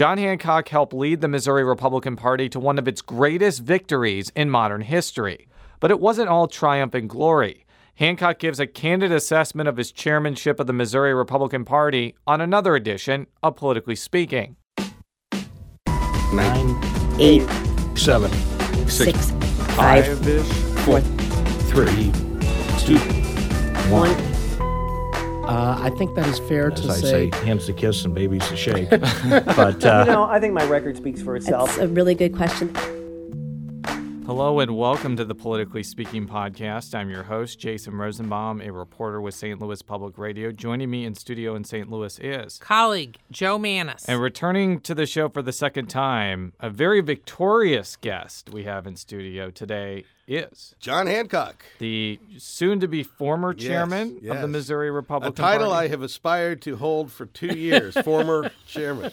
John Hancock helped lead the Missouri Republican Party to one of its greatest victories in modern history. But it wasn't all triumph and glory. Hancock gives a candid assessment of his chairmanship of the Missouri Republican Party on another edition of Politically Speaking. Nine, eight, seven, six, five, Five-ish. four, three, two. one. Uh, I think that is fair As to I say. say, hands to kiss and babies to shake. but uh, You know, I think my record speaks for itself. That's a really good question. Hello and welcome to the Politically Speaking podcast. I'm your host, Jason Rosenbaum, a reporter with St. Louis Public Radio. Joining me in studio in St. Louis is colleague Joe Mannies. And returning to the show for the second time, a very victorious guest we have in studio today is John Hancock. the soon to be former Yes, chairman of the yes. Missouri A Republican title I have aspired to hold for two years, former chairman.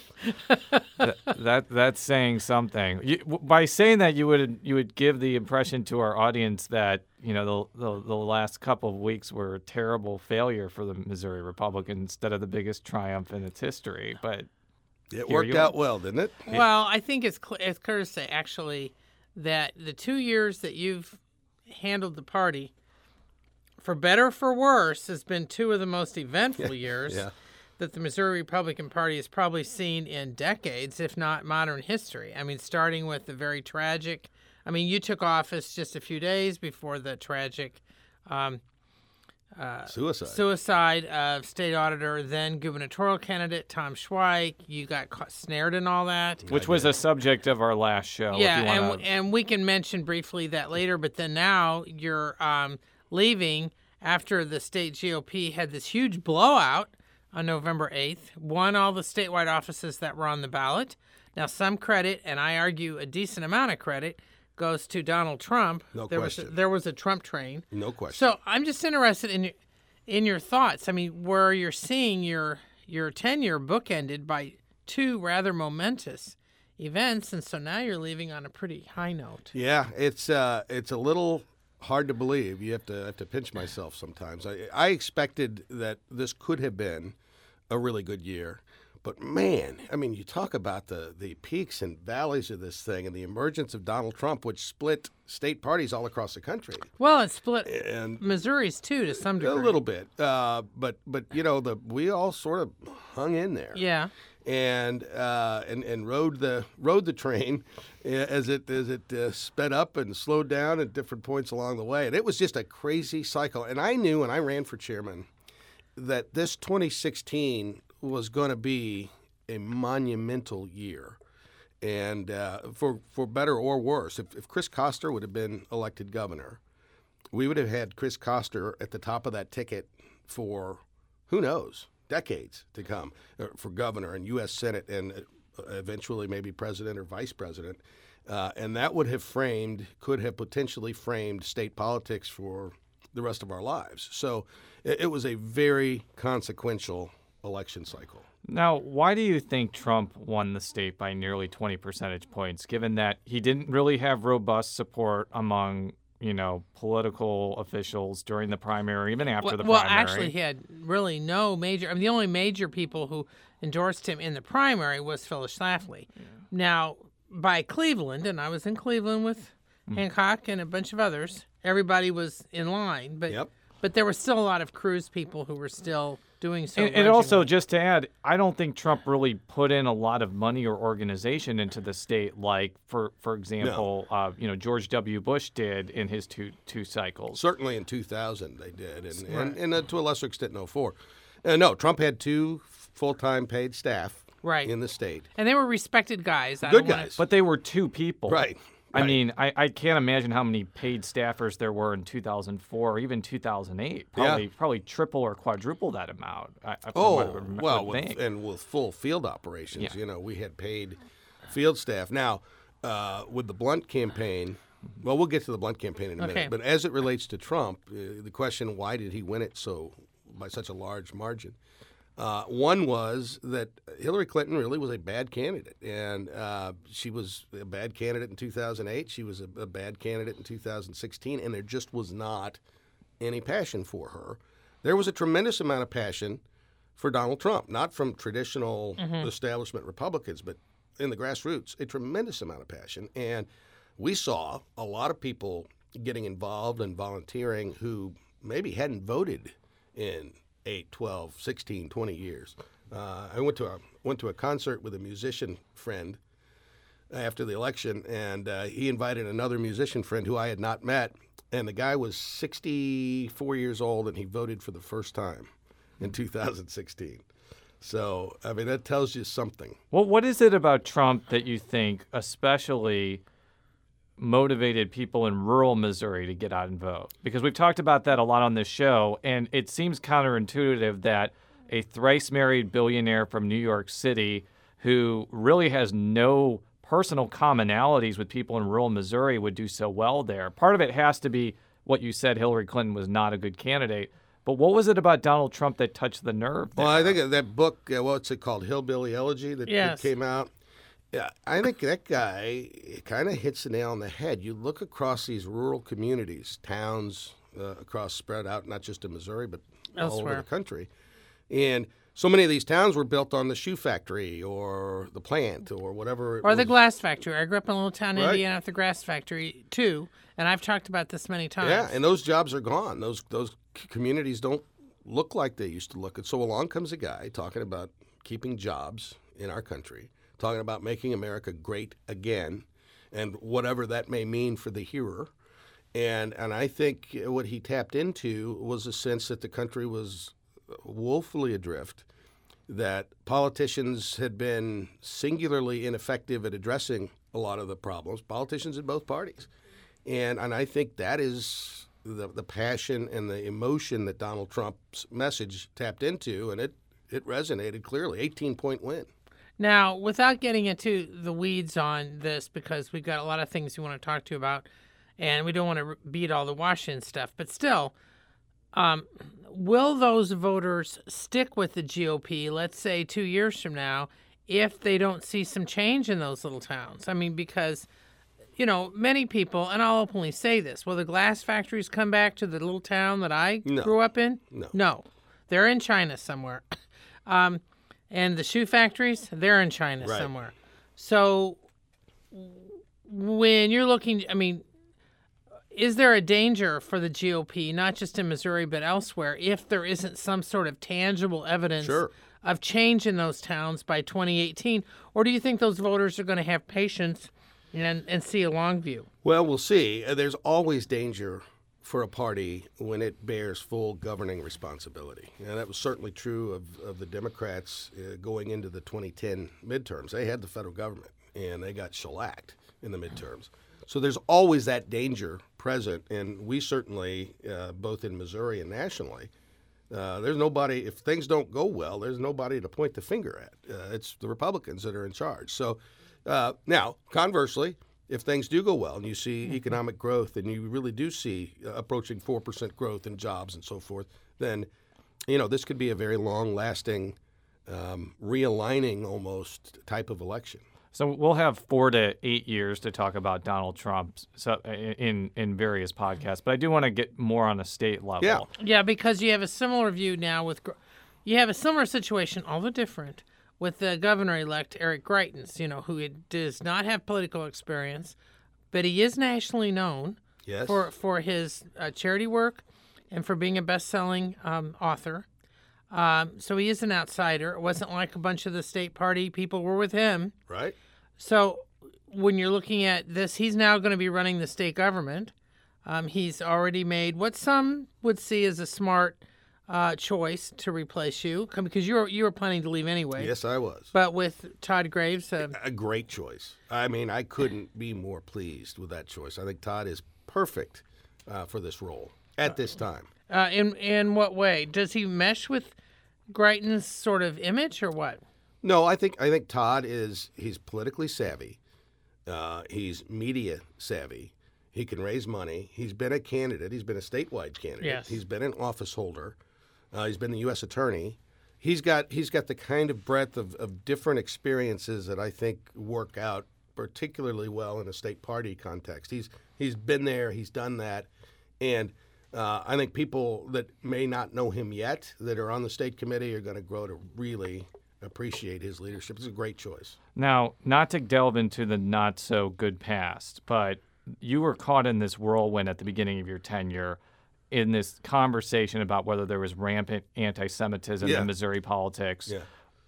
That, that that's saying something. You, by saying that, you would you would give the impression to our audience that you know the, the the last couple of weeks were a terrible failure for the Missouri Republican instead of the biggest triumph in its history. But It worked out well, didn't it? well, I think it's cl- it's clear to say actually that the two years that you've handled the party, for better or for worse, has been two of the most eventful years yeah. that the Missouri Republican Party has probably seen in decades, if not modern history. I mean, starting with the very tragic. I mean, you took office just a few days before the tragic. Um, Suicide. suicide of state auditor, then gubernatorial candidate Tom Schweich. You got caught, snared in all that. which was a subject of our last show. if yeah, you and, wanna- and we can mention briefly that later. But then now you're um, leaving after the state GOP had this huge blowout on November 8th, won all the statewide offices that were on the ballot. Now, some credit, and I argue a decent amount of credit, goes to Donald Trump. No there Was a, question. there was a Trump train. no question. So I'm just interested in your in your thoughts. I mean, where you're seeing your your tenure bookended by two rather momentous events, and so now you're leaving on a pretty high note. yeah, it's uh, it's a little hard to believe. You have to have to pinch myself sometimes. I, I expected that this could have been a really good year. But man, I mean, you talk about the, the peaks and valleys of this thing and the emergence of Donald Trump, which split state parties all across the country. Well, it split And Missouri's too to some degree. A little bit, uh, but but you know the we all sort of hung in there, Yeah. and uh, and and rode the rode the train as it as it uh, sped up and slowed down at different points along the way, and it was just a crazy cycle. And I knew when I ran for chairman that this 2016 was going to be a monumental year. And uh, for for better or worse, if, if Chris Koster would have been elected governor, we would have had Chris Koster at the top of that ticket for who knows decades to come uh, for governor and U.S. Senate and uh, eventually maybe president or vice president, uh, and that would have framed could have potentially framed state politics for the rest of our lives. So it, it was a very consequential election cycle. Now, why do you think Trump won the state by nearly 20 percentage points, given that he didn't really have robust support among, you know, political officials during the primary, even after Well, the primary? well, actually, he had really no major. I mean, the only major people who endorsed him in the primary was Phyllis Schlafly. Now, by Cleveland, and I was in Cleveland with Mm. Hancock and a bunch of others. Everybody was in line, but Yep. But there were still a lot of Cruz people who were still doing so. and, and also, just to add, I don't think Trump really put in a lot of money or organization into the state, like for for example, uh, you know, George W. Bush did in his two two cycles. Certainly in 2000 they did, and, and, and uh, to a lesser extent in 04. Uh, no, Trump had two full-time paid staff Right. in the state. and they were respected guys. I Good don't wanna- guys. But they were two people. Right. I mean, I, I can't imagine how many paid staffers there were in 2004 or even 2008. Probably probably triple or quadruple that amount. I, I- from what I Oh, would- well, with, and with full field operations, Yeah. you know, we had paid field staff. Now, uh, with the Blunt campaign, well, we'll get to the Blunt campaign in a Okay. minute. But as it relates to Trump, uh, the question, why did he win it so by such a large margin? Uh, one was that Hillary Clinton really was a bad candidate, and uh, she was a bad candidate in 2008. She was a, a bad candidate in 2016, and there just was not any passion for her. There was a tremendous amount of passion for Donald Trump, not from traditional establishment Republicans, but in the grassroots a tremendous amount of passion, and we saw a lot of people getting involved and volunteering who maybe hadn't voted in 8, 12, 16, 20 years. Uh, I went to a went to a concert with a musician friend after the election, and uh, he invited another musician friend who I had not met, and the guy was 64 years old, and he voted for the first time in 2016. So, I mean, that tells you something. Well, what is it about Trump that you think especially motivated people in rural Missouri to get out and vote? Because we've talked about that a lot on this show, and it seems counterintuitive that a thrice married billionaire from New York City who really has no personal commonalities with people in rural Missouri would do so well there. Part of it has to be what you said Hillary Clinton was not a good candidate. But what was it about Donald Trump that touched the nerve? There? Well, I think that book, uh, what's it called, Hillbilly Elegy, that, that came out. Yeah, I think that guy kind of hits the nail on the head. You look across these rural communities, towns uh, across, spread out, not just in Missouri, but all over the country. And so many of these towns were built on the shoe factory or the plant or whatever. it Or the was. glass factory. I grew up in a little town in Right. Indiana with the glass factory too, and I've talked about this many times. Yeah, and those jobs are gone. Those those communities don't look like they used to look. And so along comes a guy talking about keeping jobs in our country, talking about making America great again, and whatever that may mean for the hearer. And and I think what he tapped into was a sense that the country was woefully adrift, that politicians had been singularly ineffective at addressing a lot of the problems, politicians in both parties. And and I think that is the the passion and the emotion that Donald Trump's message tapped into, and it it resonated clearly. 18 point win. Now, without getting into the weeds on this, because we've got a lot of things we want to talk to you about, and we don't want to beat all the Washington stuff, but still, um, will those voters stick with the GOP, let's say two years from now, if they don't see some change in those little towns? I mean, because, you know, many people, and I'll openly say this, will the glass factories come back to the little town that I No. grew up in? No. No. They're in China somewhere. Um, and the shoe factories, they're in China Right. somewhere. So when you're looking, I mean, is there a danger for the GOP, not just in Missouri but elsewhere, if there isn't some sort of tangible evidence Sure. of change in those towns by 2018? Or do you think those voters are going to have patience and, and see a long view? Well, we'll see. Uh, There's always danger for a party when it bears full governing responsibility. And that was certainly true of, of the Democrats uh, going into the 2010 midterms. They had the federal government and they got shellacked in the midterms. So there's always that danger present. And we certainly, uh, both in Missouri and nationally, uh, there's nobody, if things don't go well, there's nobody to point the finger at. Uh, it's the Republicans that are in charge. So uh, now, conversely, if things do go well and you see economic growth and you really do see uh, approaching 4% growth in jobs and so forth, then, you know, this could be a very long lasting, um, realigning almost type of election. So we'll have four to eight years to talk about Donald Trump so, in in various podcasts, but I do want to get more on a state level. Yeah. Yeah, because you have a similar view now with, you have a similar situation, although different, with the governor-elect Eric Greitens. You know, who does not have political experience, but he is nationally known Yes. for for his uh, charity work and for being a best-selling um, author. Um, so he is an outsider. It wasn't like a bunch of the state party people were with him. right? So when you're looking at this, he's now going to be running the state government. Um, he's already made what some would see as a smart uh, choice to replace you because you were you were planning to leave anyway. Yes, I was. But with Todd Graves, uh, a great choice. I mean, I couldn't be more pleased with that choice. I think Todd is perfect uh, for this role at this time. uh, in in what way does he mesh with Greitens' sort of image or what? No, I think I think Todd is he's politically savvy. Uh, he's media savvy. He can raise money. He's been a candidate. He's been a statewide candidate. Yes. He's been an office holder. Uh, he's been the U.S. attorney. He's got he's got the kind of breadth of, of different experiences that I think work out particularly well in a state party context. He's he's been there. He's done that, and uh, I think people that may not know him yet that are on the state committee are going to grow to really appreciate his leadership. It's a great choice. Now, not to delve into the not so good past, but you were caught in this whirlwind at the beginning of your tenure in this conversation about whether there was rampant anti Semitism Yeah. in Missouri politics Yeah.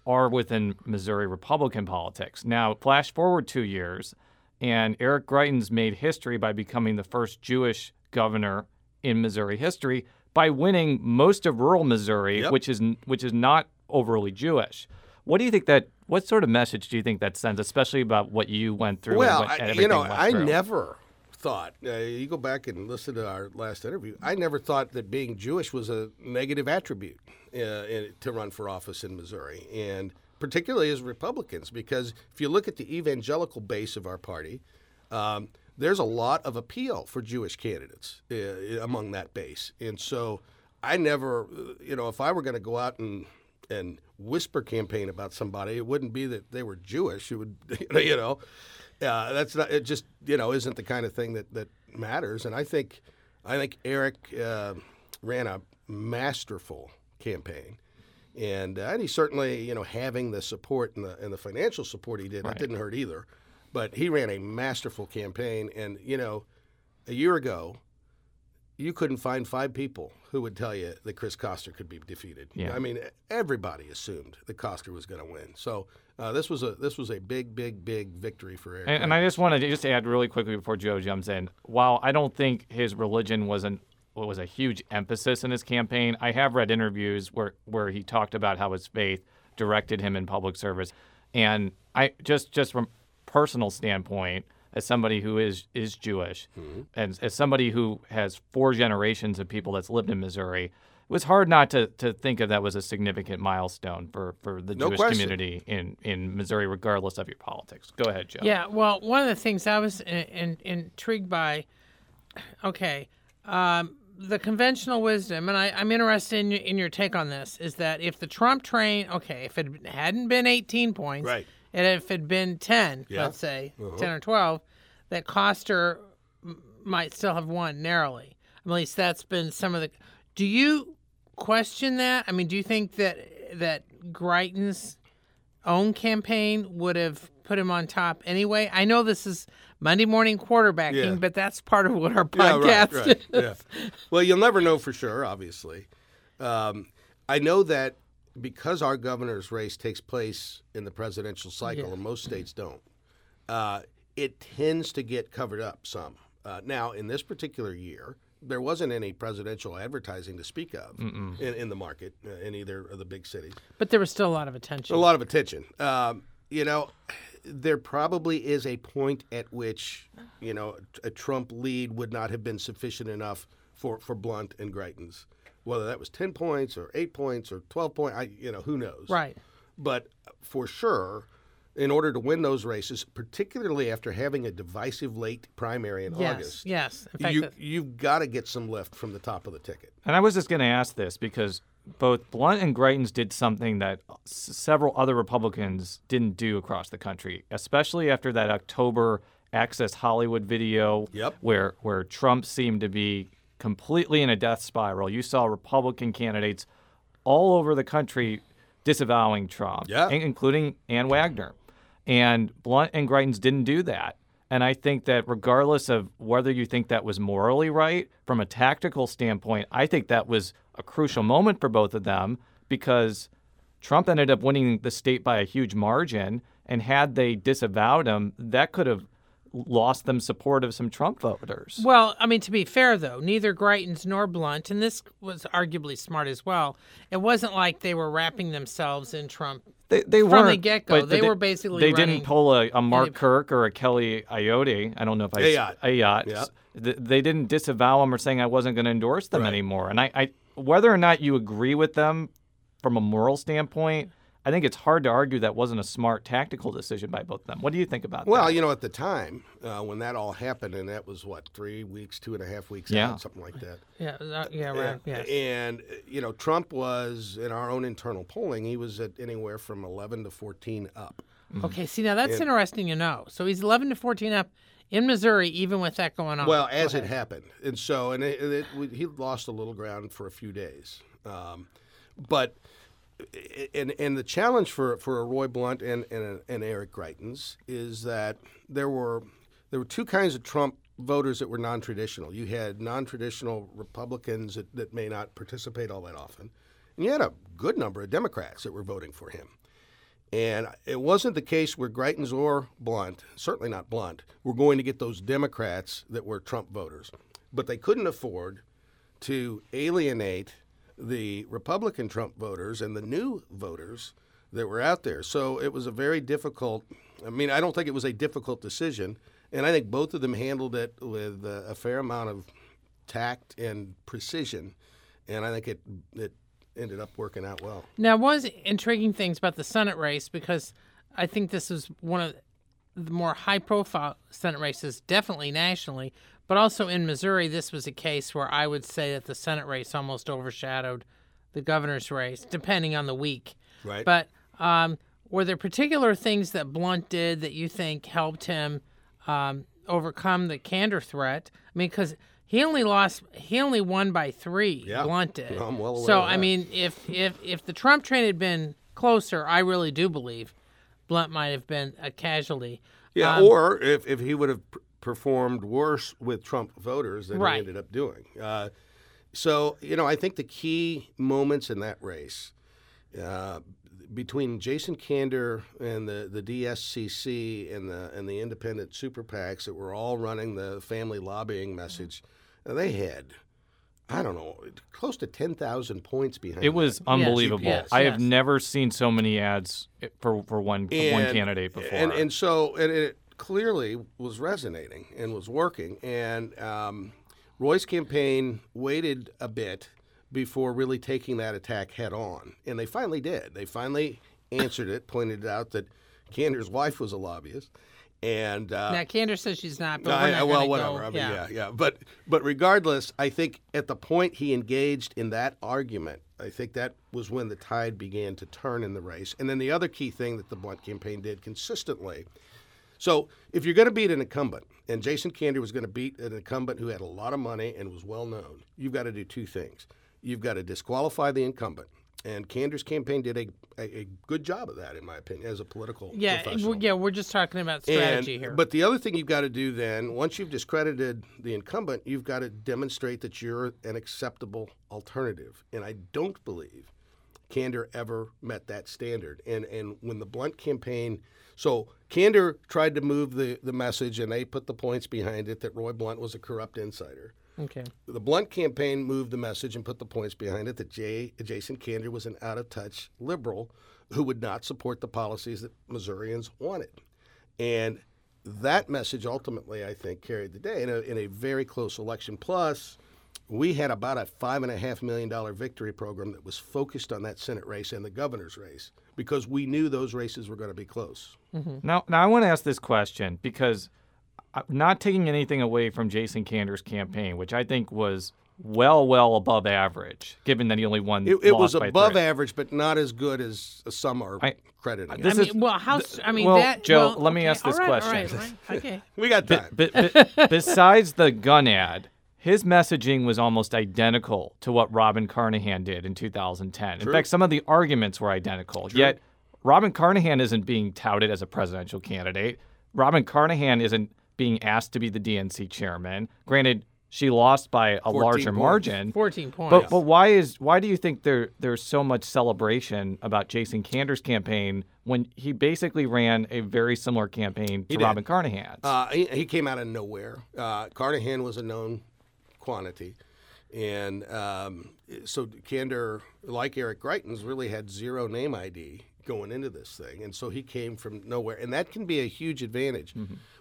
or within Missouri Republican politics. Now, flash forward two years, and Eric Greitens made history by becoming the first Jewish governor in Missouri history by winning most of rural Missouri, Yep. which is which is not overly Jewish. What do you think that? What sort of message do you think that sends, especially about what you went through? Well, and what, I, you know, I never thought. Uh, you go back and listen to our last interview. I never thought that being Jewish was a negative attribute uh, in, to run for office in Missouri, and particularly as Republicans, because if you look at the evangelical base of our party. Um, there's a lot of appeal for Jewish candidates uh, among that base, and so I never, uh, you know, if I were going to go out and and whisper campaign about somebody, it wouldn't be that they were Jewish. It would, you know, uh, that's not. It just you know isn't the kind of thing that that matters. And I think, I think Eric uh, ran a masterful campaign. And, uh, and he certainly, you know, having the support and the, and the financial support he did, that didn't hurt either. But he ran a masterful campaign. And, you know, a year ago, you couldn't find five people who would tell you that Chris Koster could be defeated. Yeah. I mean, everybody assumed that Koster was going to win. So uh, this was a this was a big, big, big victory for Eric. And, and I just want to just add really quickly before Joe jumps in. While I don't think his religion was an was a huge emphasis in his campaign, I have read interviews where where he talked about how his faith directed him in public service, and I just just from personal standpoint, as somebody who is is Jewish, and as somebody who has four generations of people that's lived in Missouri. It was hard not to, to think of that was a significant milestone for, for the No Jewish question. community in, in Missouri, regardless of your politics. Go ahead, Joe. Yeah, well, one of the things I was in, in, intrigued by, okay, um, the conventional wisdom, and I, I'm interested in, your- in your take on this, is that if the Trump train, okay, if it hadn't been 18 points, Right. and if it had been 10, Yeah. let's say, 10 or 12, that Koster m- might still have won narrowly. At least that's been some of the. Do you question that? I mean, do you think that that Greitens' own campaign would have put him on top anyway? I know this is Monday morning quarterbacking, Yeah. but that's part of what our Yeah, podcast right, right, is. yeah. Well, you'll never know for sure, obviously. Um, I know that because our governor's race takes place in the presidential cycle, and most states don't, uh, it tends to get covered up some. Uh, now, in this particular year, there wasn't any presidential advertising to speak of in, in the market uh, in either of the big cities. But there was still a lot of attention. A lot of attention. Um, you know, there probably is a point at which, you know, a Trump lead would not have been sufficient enough for, for Blunt and Greitens. Whether that was 10 points or 8 points or 12 points, I, you know, who knows? Right. But for sure, in order to win those races, particularly after having a divisive late primary in Yes. August, Yes. In fact, you, you've got to get some lift from the top of the ticket. And I was just going to ask this because both Blunt and Greitens did something that s- several other Republicans didn't do across the country, especially after that October Access Hollywood video Yep. where where Trump seemed to be completely in a death spiral. You saw Republican candidates all over the country disavowing Trump, Yeah. including Ann Wagner. And Blunt and Greitens didn't do that. And I think that regardless of whether you think that was morally right, from a tactical standpoint, I think that was a crucial moment for both of them because Trump ended up winning the state by a huge margin. And had they disavowed him, that could have lost them support of some Trump voters. Well, I mean, to be fair, though, neither Greitens nor Blunt, and this was arguably smart as well, it wasn't like they were wrapping themselves in Trump. They, they From weren't the get-go, but they were basically they didn't pull a, a Mark any- Kirk or a Kelly Iotti. I don't know if I Ayotte. Ayotte. Yeah. Th- They didn't disavow them or saying I wasn't going to endorse them Right. anymore. And I, I, whether or not you agree with them from a moral standpoint, I think it's hard to argue that wasn't a smart tactical decision by both of them. What do you think about Well, that? Well, you know, at the time uh, when that all happened, and that was what three weeks, two and a half weeks Yeah. out, something like that. Yeah, uh, yeah, right. Yes. And uh, you know, Trump was in our own internal polling. He was at anywhere from eleven to fourteen up. Okay, see, now that's interesting to know. So he's 11 to 14 up in Missouri, even with that going on. Well, as it happened, and so and it, it, we- he lost a little ground for a few days, um, but and and the challenge for for Roy Blunt and and, and Eric Greitens is that there were there were two kinds of Trump voters that were non-traditional. You had non-traditional Republicans that, that may not participate all that often, and you had a good number of Democrats that were voting for him. And it wasn't the case where Greitens or Blunt, certainly not Blunt, were going to get those Democrats that were Trump voters. But they couldn't afford to alienate the Republican Trump voters and the new voters that were out there. So it was a very difficult, I mean, I don't think it was a difficult decision. And I think both of them handled it with uh, a fair amount of tact and precision. And I think it, it ended up working out well. Now, one of the intriguing things about the Senate race, because I think this is one of the more high profile Senate races, definitely nationally, but also in Missouri, this was a case where I would say that the Senate race almost overshadowed the governor's race, depending on the week. Right. But um, were there particular things that Blunt did that you think helped him um, overcome the Kander threat? I mean, because he only lost, he only won by three. Yeah. Blunt did. I'm well aware so I mean, if if if the Trump train had been closer, I really do believe Blunt might have been a casualty. Yeah, Um, or if, if he would have performed worse with Trump voters than Right. he ended up doing. Uh, so, you know, I think the key moments in that race uh, between Jason Kander and the, the DSCC and the, and the independent super PACs that were all running the family lobbying message, uh, they had, I don't know, close to 10,000 points behind It was that. unbelievable. yes, I have yes. never seen so many ads for for one for one candidate before. And, and so and it clearly was resonating and was working. And um, Roy's campaign waited a bit before really taking that attack head on. And they finally did. They finally answered it, pointed out that Kander's wife was a lobbyist. And uh, now Kander says she's not, but I- not well, whatever. Go, I mean, yeah. yeah, But but regardless, I think at the point he engaged in that argument, I think that was when the tide began to turn in the race. And then the other key thing that the Blunt campaign did consistently. So if you're going to beat an incumbent, and Jason Kander was going to beat an incumbent who had a lot of money and was well known, you've got to do two things. You've got to disqualify the incumbent. And Kander's campaign did a, a, a good job of that, in my opinion, as a political Yeah, professional. we're- yeah, we're just talking about strategy And- here. But the other thing you've got to do then, once you've discredited the incumbent, you've got to demonstrate that you're an acceptable alternative. And I don't believe Kander ever met that standard. And and when the Blunt campaign, so Kander tried to move the, the message, and they put the points behind it that Roy Blunt was a corrupt insider. okay. The Blunt campaign moved the message and put the points behind it that Jay, Jason Kander was an out of touch liberal who would not support the policies that Missourians wanted. And that message ultimately, I think, carried the day in a, in a very close election. Plus, we had about a $5.5 million victory program that was focused on that Senate race and the governor's race because we knew those races were going to be close. Mm-hmm. Now, now I want to ask this question because I'm not taking anything away from Jason Kander's campaign, which I think was well, well above average, given that he only won. It, it was above three. average, but not as good as some are I- crediting. it. this I is- well, how? s- I mean, well, that. Joe, well, let me okay, ask this all right, question. All right, all right, okay. we got time. But, but besides the gun ad, his messaging was almost identical to what Robin Carnahan did in 2010. In fact, some of the arguments were identical. Yet, Robin Carnahan isn't being touted as a presidential candidate. Robin Carnahan isn't being asked to be the DNC chairman. Granted, she lost by a larger points. margin. Fourteen points. But but why is why do you think there there's so much celebration about Jason Kander's campaign when he basically ran a very similar campaign to. Robin Carnahan's? Uh, he, he came out of nowhere. Uh, Carnahan was a known quantity. And um, so Kander, like Eric Greitens, really had zero name ID going into this thing. And so he came from nowhere. And that can be a huge advantage.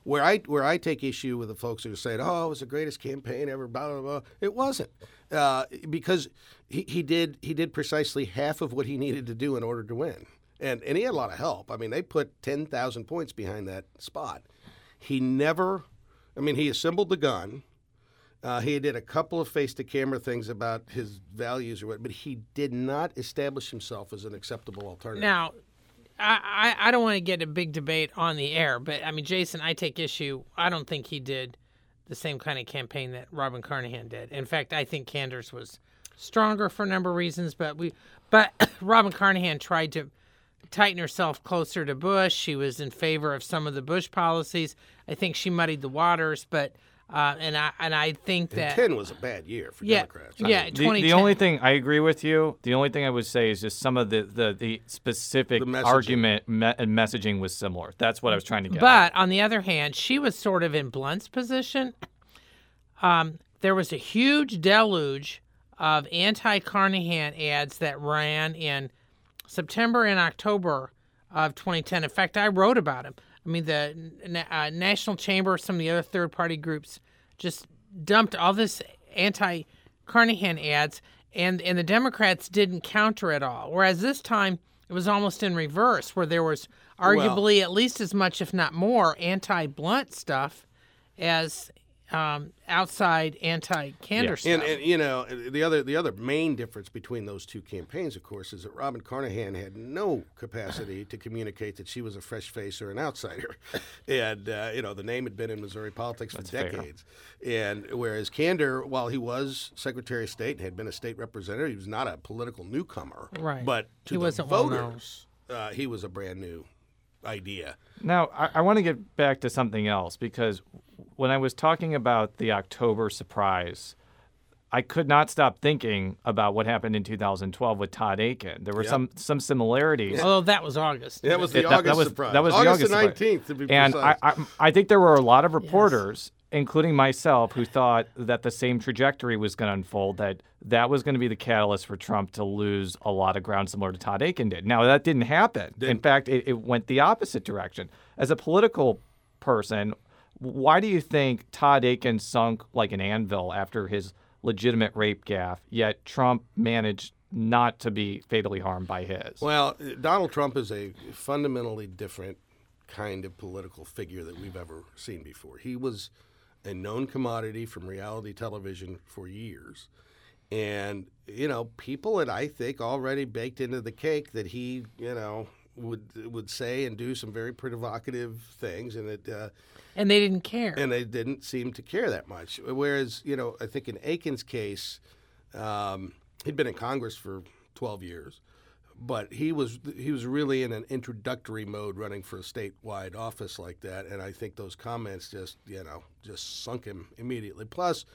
Where I where I take issue with the folks who are saying, oh, it was the greatest campaign ever, blah, blah, blah. It wasn't. Uh, because he, he did he did precisely half of what he needed to do in order to win. And, and he had a lot of help. I mean, they put 10,000 points behind that spot. He never, I mean, he assembled the gun. Uh, he did a couple of face to camera things about his values or what, but he did not establish himself as an acceptable alternative. Now, I, I, don't want to get a big debate on the air, but I mean, Jason, I take issue. I don't think he did the same kind of campaign that Robin Carnahan did. In fact, I think Kander's was stronger for a number of reasons. But we, But Robin Carnahan tried to tighten herself closer to Bush. She was in favor of some of the Bush policies. I think she muddied the waters, but uh, and I and I think And that 10 was a bad year for yeah, Democrats. yeah, The, 2010. the only thing I agree with you. The only thing I would say is just some of the the, the specific The messaging. argument me- and messaging was similar. That's what I was trying to get. at. But on the other hand, she was sort of in Blunt's position. Um, there was a huge deluge of anti Carnahan ads that ran in September and October of 2010. In fact, I wrote about him. I mean, the uh, National Chamber, some of the other third party groups just dumped all this anti Carnahan ads, and, and the Democrats didn't counter at all. Whereas this time, it was almost in reverse, where there was arguably at least as much, if not more, anti Blunt stuff as um, outside anti Kander stuff. And, and you know the other the other main difference between those two campaigns, of course, is that Robin Carnahan had no capacity to communicate that she was a fresh face or an outsider, and uh, you know the name had been in Missouri politics for fair. decades. And whereas Kander, while he was Secretary of State and had been a state representative, he was not a political newcomer. Right. But to He the wasn't voters, uh, he was a brand new idea. Now, I, I want to get back to something else because when I was talking about the October surprise, I could not stop thinking about what happened in 2012 with Todd Akin. There were some some similarities. Although that was August. That was the That- that August was- surprise. that was the August August the surprise. nineteenth, to be and I, precise. I, I think there were a lot of reporters, including myself, who thought that the same trajectory was going to unfold. That that was going to be the catalyst for Trump to lose a lot of ground, similar to Todd Akin did. Now that didn't happen. In fact, it, it went the opposite direction. As a political person, why do you think Todd Akin sunk like an anvil after his legitimate rape gaffe, yet Trump managed not to be fatally harmed by his? Well, Donald Trump is a fundamentally different kind of political figure that we've ever seen before. He was a known commodity from reality television for years. And, you know, people had, I think, already baked into the cake that he, you know, would would say and do some very provocative things, and it uh, and they didn't care. and they didn't seem to care that much. Whereas, you know, I think in Akin's case, um, he'd been in Congress for 12 years, but he was he was really in an introductory mode running for a statewide office like that, and I think those comments just you know just sunk him immediately. Plus,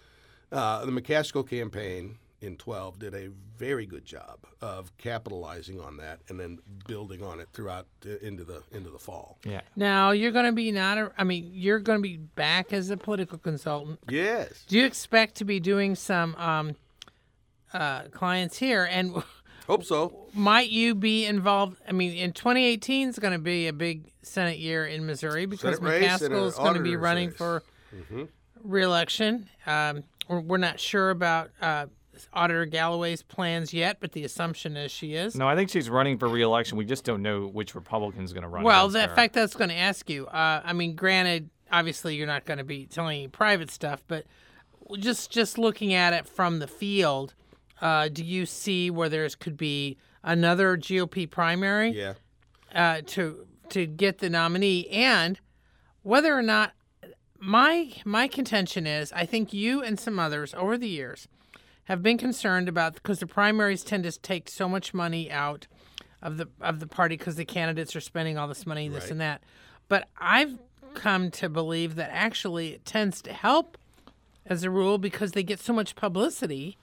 uh, the McCaskill campaign in 12 did a very good job of capitalizing on that and then building on it throughout into the into the fall. yeah. now you're going to be not. A, I mean, you're going to be back as a political consultant. Yes. Do you expect to be doing some um, uh, clients here? And Hope so. might you be involved? I mean, in 2018 is going to be a big Senate year in Missouri because Senate McCaskill is going to be running race. for reelection. Um, we're, we're not sure about uh, Auditor Galloway's plans yet, but the assumption is she is. No, I think she's running for reelection. We just don't know which Republican's going to run. Well, the her. fact that's going to ask you. Uh, I mean, granted, obviously you're not going to be telling any private stuff, but just just looking at it from the field, uh, do you see where there's could be another GOP primary Yeah. uh, to to get the nominee, and whether or not my my contention is, I think you and some others over the years have been concerned about because the primaries tend to take so much money out of the of the party because the candidates are spending all this money, this and that. But I've come to believe that actually it tends to help as a rule because they get so much publicity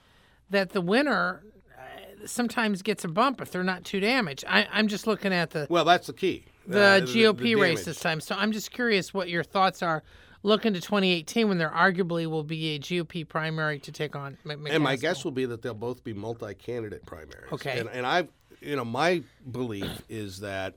that the winner uh, sometimes gets a bump if they're not too damaged. I, I'm just looking at the Well, that's the key. the Uh, GOP race this time. So I'm just curious what your thoughts are looking into 2018 when there arguably will be a GOP primary to take on M- And my guess will be that they'll both be multi-candidate primaries. Okay. And, and I, you know, my belief is that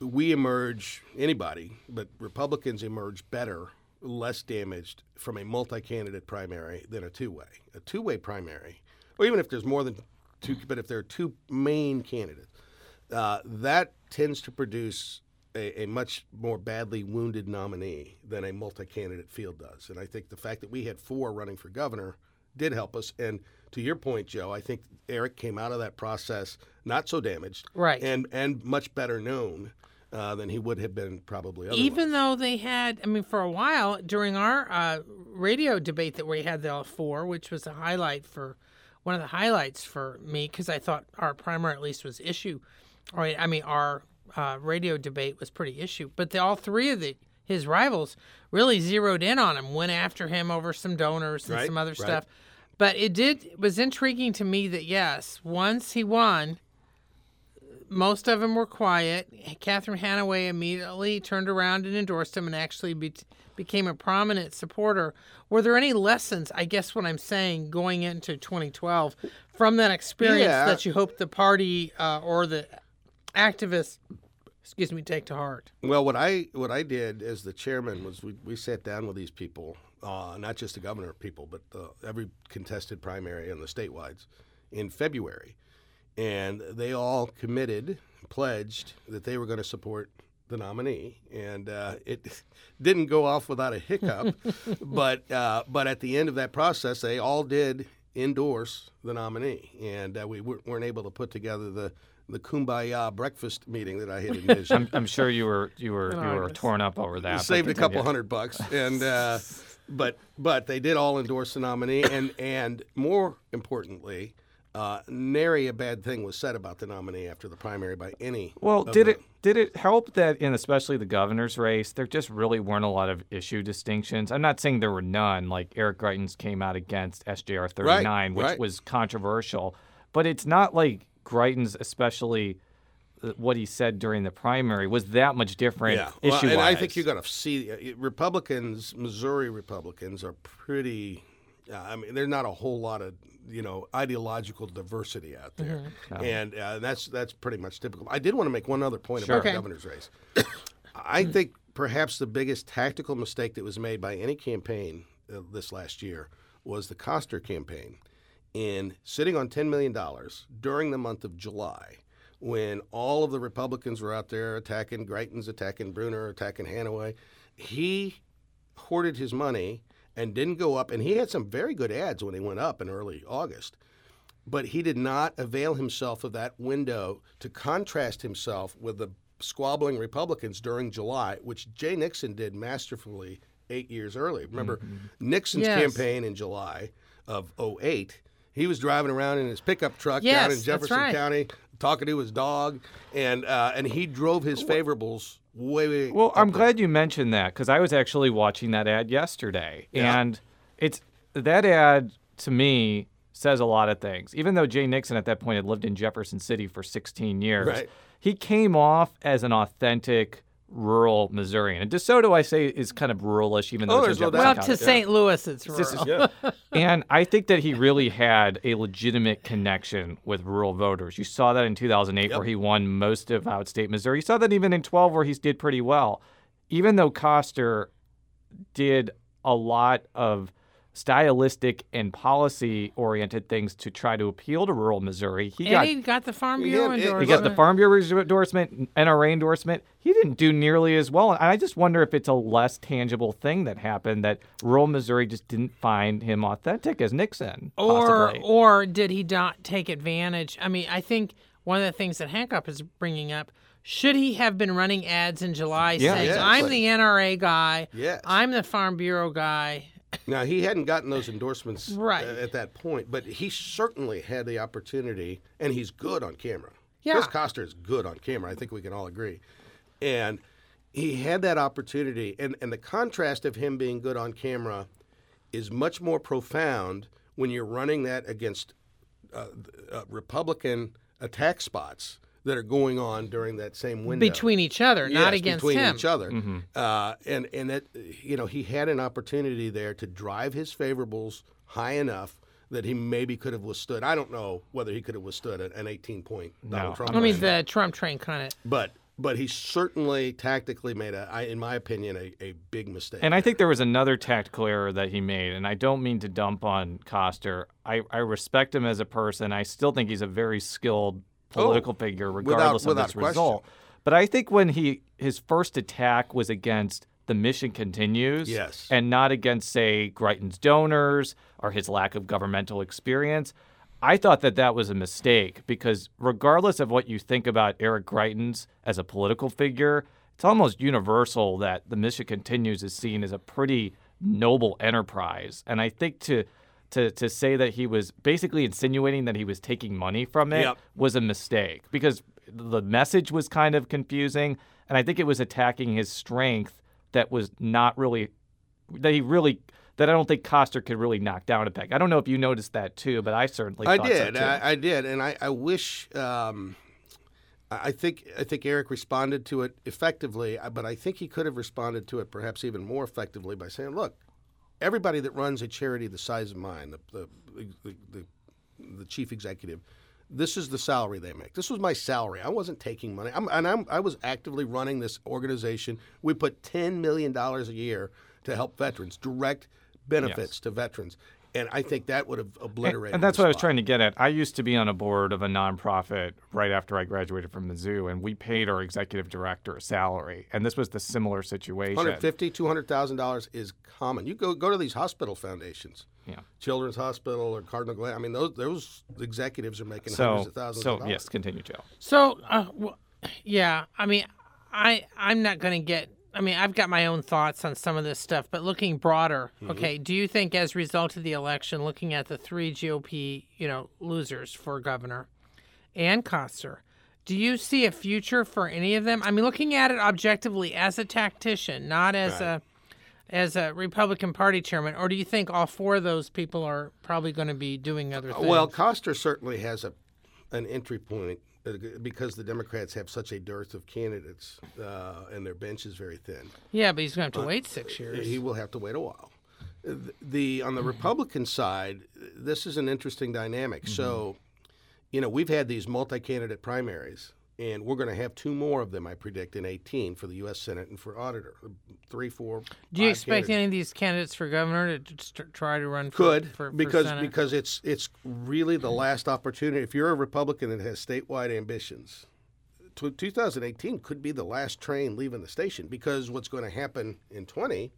we emerge anybody, but Republicans emerge better, less damaged from a multi-candidate primary than a two-way. A two-way primary, or even if there's more than two, but if there are two main candidates, uh, that tends to produce a, a much more badly wounded nominee than a multi-candidate field does. And I think the fact that we had four running for governor did help us. And to your point, Joe, I think Eric came out of that process not so damaged, Right. and and much better known uh, than he would have been probably otherwise. Even though they had, I mean, for a while during our uh, radio debate that we had the all four, which was a highlight for one of the highlights for me because I thought our primer at least was issue, or I mean our uh, radio debate was pretty issue. But the, all three of the his rivals really zeroed in on him, went after him over some donors and Right, some other right. stuff. But it did it was intriguing to me that yes, once he won, most of them were quiet. Catherine Hanaway immediately turned around and endorsed him and actually be- became a prominent supporter. Were there any lessons, I guess what I'm saying, going into 2012 from that experience Yeah. that you hope the party uh, or the activists, excuse me, take to heart? Well, what I what I did as the chairman was we, we sat down with these people, uh, not just the governor people, but uh, every contested primary and the statewides in February, and they all committed, pledged that they were going to support the nominee, and uh, it didn't go off without a hiccup, but uh, but at the end of that process, they all did endorse the nominee, and uh, we weren't weren't able to put together the the kumbaya breakfast meeting that I had envisioned. I'm, I'm sure you were you were you were torn up over that. but saved a couple hundred bucks, and uh, but but they did all endorse the nominee, and and more importantly, uh, nary a bad thing was said about the nominee after the primary by any. Well, did them. it did it help that in especially the governor's race, there just really weren't a lot of issue distinctions. I'm not saying there were none. Like Eric Greitens came out against SJR 39, which right. was controversial, but it's not like Greitens, especially uh, what he said during the primary, was that much different Yeah, well, and I think you're going to see uh, Republicans, Missouri Republicans, are pretty. Uh, I mean, there's not a whole lot of you know ideological diversity out there, and uh, that's that's pretty much typical. I did want to make one other point about Okay. the governor's race. I think perhaps the biggest tactical mistake that was made by any campaign uh, this last year was the Koster campaign in sitting on $10 million during the month of July when all of the Republicans were out there attacking Greitens, attacking Brunner, attacking Hanaway. He hoarded his money and didn't go up, and he had some very good ads when he went up in early August. But he did not avail himself of that window to contrast himself with the squabbling Republicans during July, which Jay Nixon did masterfully eight years early. Remember, mm-hmm. Nixon's Yes. campaign in July of 08, he was driving around in his pickup truck Yes, down in Jefferson right. County, talking to his dog, and uh, and he drove his favorables way, way Well, I'm there. glad you mentioned that because I was actually watching that ad yesterday, Yeah. and it's that ad to me says a lot of things. Even though Jay Nixon at that point had lived in Jefferson City for 16 years, Right. he came off as an authentic rural Missourian. And DeSoto, I say, is kind of ruralish, even though Oh, it's there's in no Jefferson Well, to St. Louis, it's This is- rural. and I think that he really had a legitimate connection with rural voters. You saw that in 2008, where he won most of outstate Missouri. You saw that even in 12, where he did pretty well. Even though Koster did a lot of stylistic and policy oriented things to try to appeal to rural Missouri, he and got he got the Farm He Bureau had- he he endorsement. got the Farm Bureau endorsement, NRA endorsement. He didn't do nearly as well. And I just wonder if it's a less tangible thing that happened that rural Missouri just didn't find him authentic as Nixon. or possibly. or did he not take advantage? I mean, I think one of the things that Hancock is bringing up should he have been running ads in July Yeah. saying, Yes. "I'm the NRA guy, Yes. I'm the Farm Bureau guy." Now he hadn't gotten those endorsements Right. uh, at that point, but he certainly had the opportunity, and he's good on camera. Yeah. Chris Koster is good on camera. I think we can all agree, and he had that opportunity, and and the contrast of him being good on camera is much more profound when you're running that against uh, uh, Republican attack spots that are going on during that same window between each other, not Yes, against between him. each other. Uh, and and that you know he had an opportunity there to drive his favorables high enough that he maybe could have withstood. I don't know whether he could have withstood an- an 18 point Donald No. Trump. I mean, the Trump train kind of. but but he certainly tactically made a, I, in my opinion, a, a big mistake. And I think there was another tactical error that he made, and I don't mean to dump on Koster. I, I respect him as a person. I still think he's a very skilled political oh, figure, regardless Oh, without of this question. result. But I think when he his first attack was against the mission continues, Yes. and not against say Greitens donors or his lack of governmental experience. I thought that that was a mistake because regardless of what you think about Eric Greitens as a political figure, it's almost universal that the mission continues is seen as a pretty noble enterprise. And I think to to to say that he was basically insinuating that he was taking money from it Yep. was a mistake because the message was kind of confusing, and I think it was attacking his strength that was not really that he really that I don't think Koster could really knock down a peg. I don't know if you noticed that too, but I certainly I thought so, did. too. I, I did, and I, I wish. Um, I I think I think Eric responded to it effectively, uh, but I think he could have responded to it perhaps even more effectively by saying, "Look, everybody that runs a charity the size of mine, the the, the, the, the chief executive, this is the salary they make. This was my salary. I wasn't taking money, I'm, and I'm, I was actively running this organization. We put ten million dollars a year to help veterans, direct benefits to veterans." And I think that would have obliterated. And that's the what I was trying to get at. I used to be on a board of a nonprofit right after I graduated from Mizzou, and we paid our executive director a salary. And this was the similar situation. 150 200000 dollars is common you go go to these hospital foundations Yeah. children's hospital or cardinal Glenn. i mean those those executives are making So, hundreds of thousands so of dollars yes, continue, Jo. So, uh, w- yeah, I mean, I I'm not going to get. I mean, I've got my own thoughts on some of this stuff, but looking broader, mm-hmm. okay, do you think as a result of the election, looking at the three GOP, you know, losers for governor and Koster, do you see a future for any of them? I mean, looking at it objectively as a tactician, not as a as a Republican Party chairman, or do you think all four of those people are probably going to be doing other things? well Koster certainly has a an entry point Uh, because the democrats have such a dearth of candidates uh, and their bench is very thin. Yeah, but he's going to have to wait six years. he will have to wait a while. Uh, the, the on the republican side this is an interesting dynamic. Mm-hmm. So you know we've had these multi-candidate primaries and we're going to have two more of them i predict in 18 for the u.s senate and for auditor three four Do you expect candidates. any of these candidates for governor to just try to run for, could for, for because Senate? because it's it's really the last opportunity if you're a republican that has statewide ambitions 2018 could be the last train leaving the station because what's going to happen in 20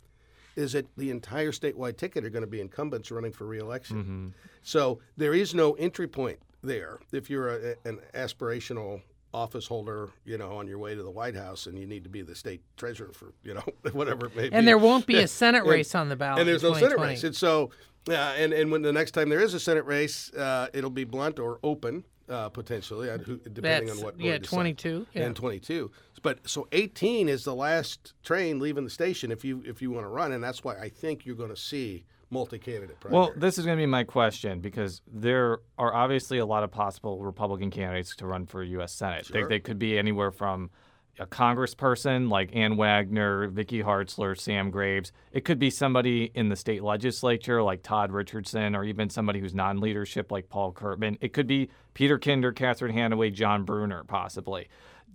is that the entire statewide ticket are going to be incumbents running for reelection. Mm-hmm. So there is no entry point there. If you're a, an aspirational office holder, you know, on your way to the White House and you need to be the state treasurer for, you know, whatever it may be. and there won't be a Senate And- race on the ballot. and there's no Senate race. And so, uh, and and when the next time there is a Senate race, uh, it'll be blunt or open uh, potentially, who- depending That's- on what. yeah, 22, yeah. And 22. But so 18 is the last train leaving the station if you if you want to run, and that's why I think you're going to see multi-candidate primaries. Well, this is going to be my question because there are obviously a lot of possible Republican candidates to run for U.S. Senate. They, Sure. they could be anywhere from a congressperson like Ann Wagner, Vicky Hartzler, Sam Graves. It could be somebody in the state legislature like Todd Richardson, or even somebody who's non-leadership like Paul Curtman. It could be Peter Kinder, Catherine Hanaway, John Brunner, possibly.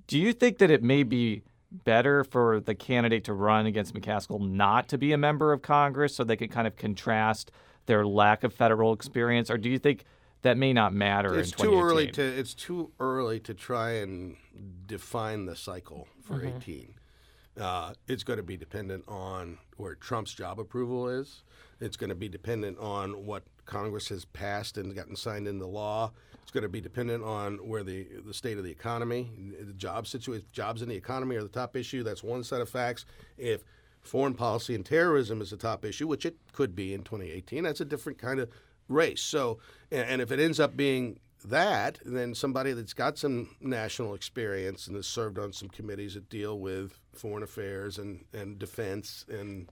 Do you think that it may be better for the candidate to run against McCaskill not to be a member of Congress so they can kind of contrast their lack of federal experience, or do you think that may not matter it's in too early to it's too early to try and define the cycle for 18. Uh, it's going to be dependent on where Trump's job approval is. It's going to be dependent on what Congress has passed and gotten signed into law. It's going to be dependent on where the the state of the economy, the job situation, jobs in the economy are the top issue. That's one set of facts. If foreign policy and terrorism is the top issue, which it could be in 2018, that's a different kind of race. So, and, and if it ends up being that, then somebody that's got some national experience and has served on some committees that deal with foreign affairs and, and defense and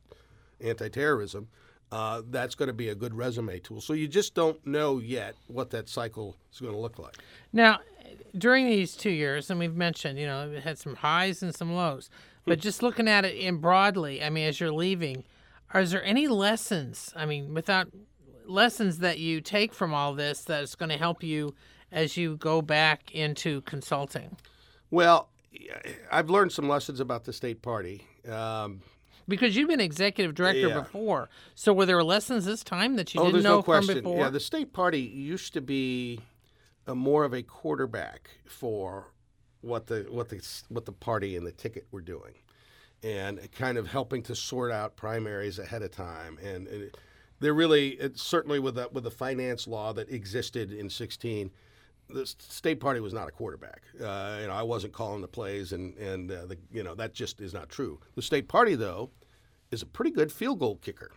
anti-terrorism, uh, that's going to be a good resume tool. So you just don't know yet what that cycle is going to look like. Now, during these two years, and we've mentioned, you know, it had some highs and some lows, but just looking at it in broadly, I mean, as you're leaving, are there any lessons? I mean, without lessons that you take from all this that is going to help you as you go back into consulting? Well, I've learned some lessons about the state party. Um, Because you've been executive director Yeah. before, so were there lessons this time that you oh, didn't there's know no question. from before? Yeah, the state party used to be a more of a quarterback for what the what the what the party and the ticket were doing, and kind of helping to sort out primaries ahead of time. And, and they're really it's certainly with the, with the finance law that existed in 16. The state party was not a quarterback. Uh, you know, I wasn't calling the plays, and and uh, the, you know that just is not true. The state party, though, is a pretty good field goal kicker.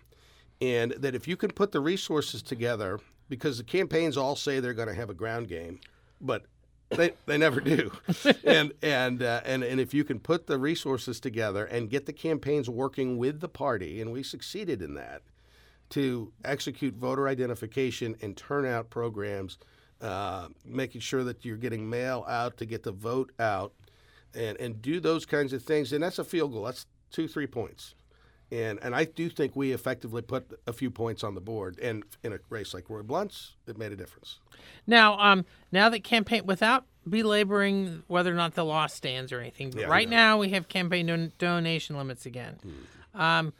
and that if you can put the resources together, because the campaigns all say they're going to have a ground game, but they, they never do. and and uh, and and if you can put the resources together and get the campaigns working with the party, and we succeeded in that, to execute voter identification and turnout programs, uh, making sure that you're getting mail out to get the vote out, and and do those kinds of things, and that's a field goal. That's two three points. And, and I do think we effectively put a few points on the board. And in a race like Roy Blunt's, it made a difference. Now, um, now that campaign, without belaboring whether or not the law stands or anything, but Yeah, right know. now we have campaign don- donation limits again. Um,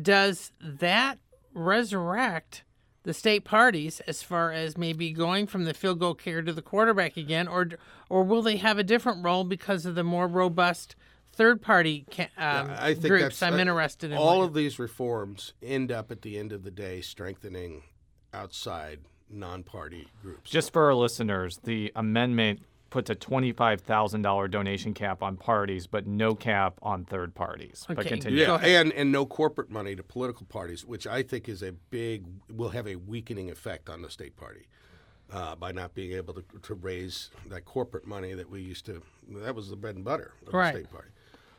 does that resurrect the state parties as far as maybe going from the field goal kicker to the quarterback again, or or will they have a different role because of the more robust third party ca- um, I think groups? that's I'm uh, interested in all what- of these reforms end up at the end of the day strengthening outside non-party groups. Just for our listeners, the amendment puts a $25,000 donation cap on parties, but no cap on third parties. But Okay, continue. Yeah, and and no corporate money to political parties, which I think is a big will have a weakening effect on the state party. Uh, by not being able to, to raise that corporate money that we used to, that was the bread and butter of Right. the state party.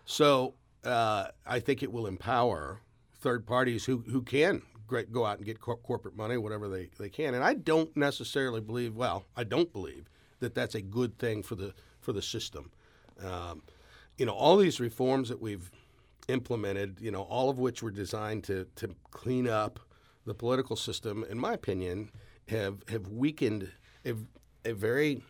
So uh, I think it will empower third parties who, who can go out and get cor- corporate money, whatever they, they can. And I don't necessarily believe, well, I don't believe that that's a good thing for the for the system. Um, you know, all these reforms that we've implemented, you know, all of which were designed to to clean up the political system, in my opinion, have have weakened a, a very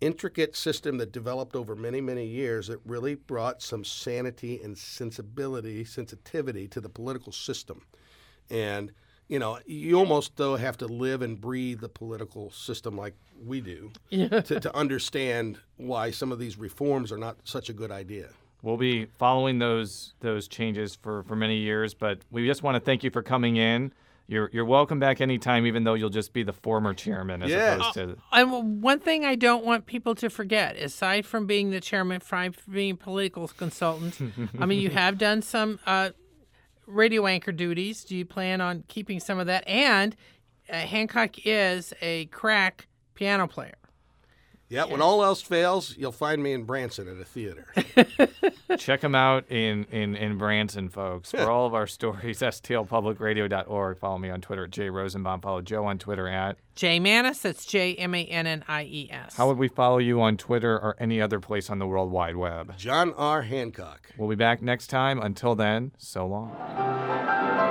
intricate system that developed over many many years that really brought some sanity and sensibility sensitivity to the political system and you know you almost though have to live and breathe the political system like we do to, to understand why some of these reforms are not such a good idea We'll be following those those changes for, for many years, but we just want to thank you for coming in. You're you're welcome back anytime, even though you'll just be the former chairman as Yeah. opposed to And one thing I don't want people to forget, aside from being the chairman, from being political consultant, I mean, you have done some uh, radio anchor duties. Do you plan on keeping some of that? And uh, Hancock is a crack piano player. Yeah when all else fails you'll find me in branson at a theater check them out in, in, in Branson, folks. For all of our stories, stlpublicradio.org. Follow me on Twitter at Jay Rosenbaum. Follow Jo on Twitter at. Jay Mannies, that's J M A N N I E S. How would we follow you on Twitter or any other place on the World Wide Web? john r hancock We'll be back next time. Until then, so long.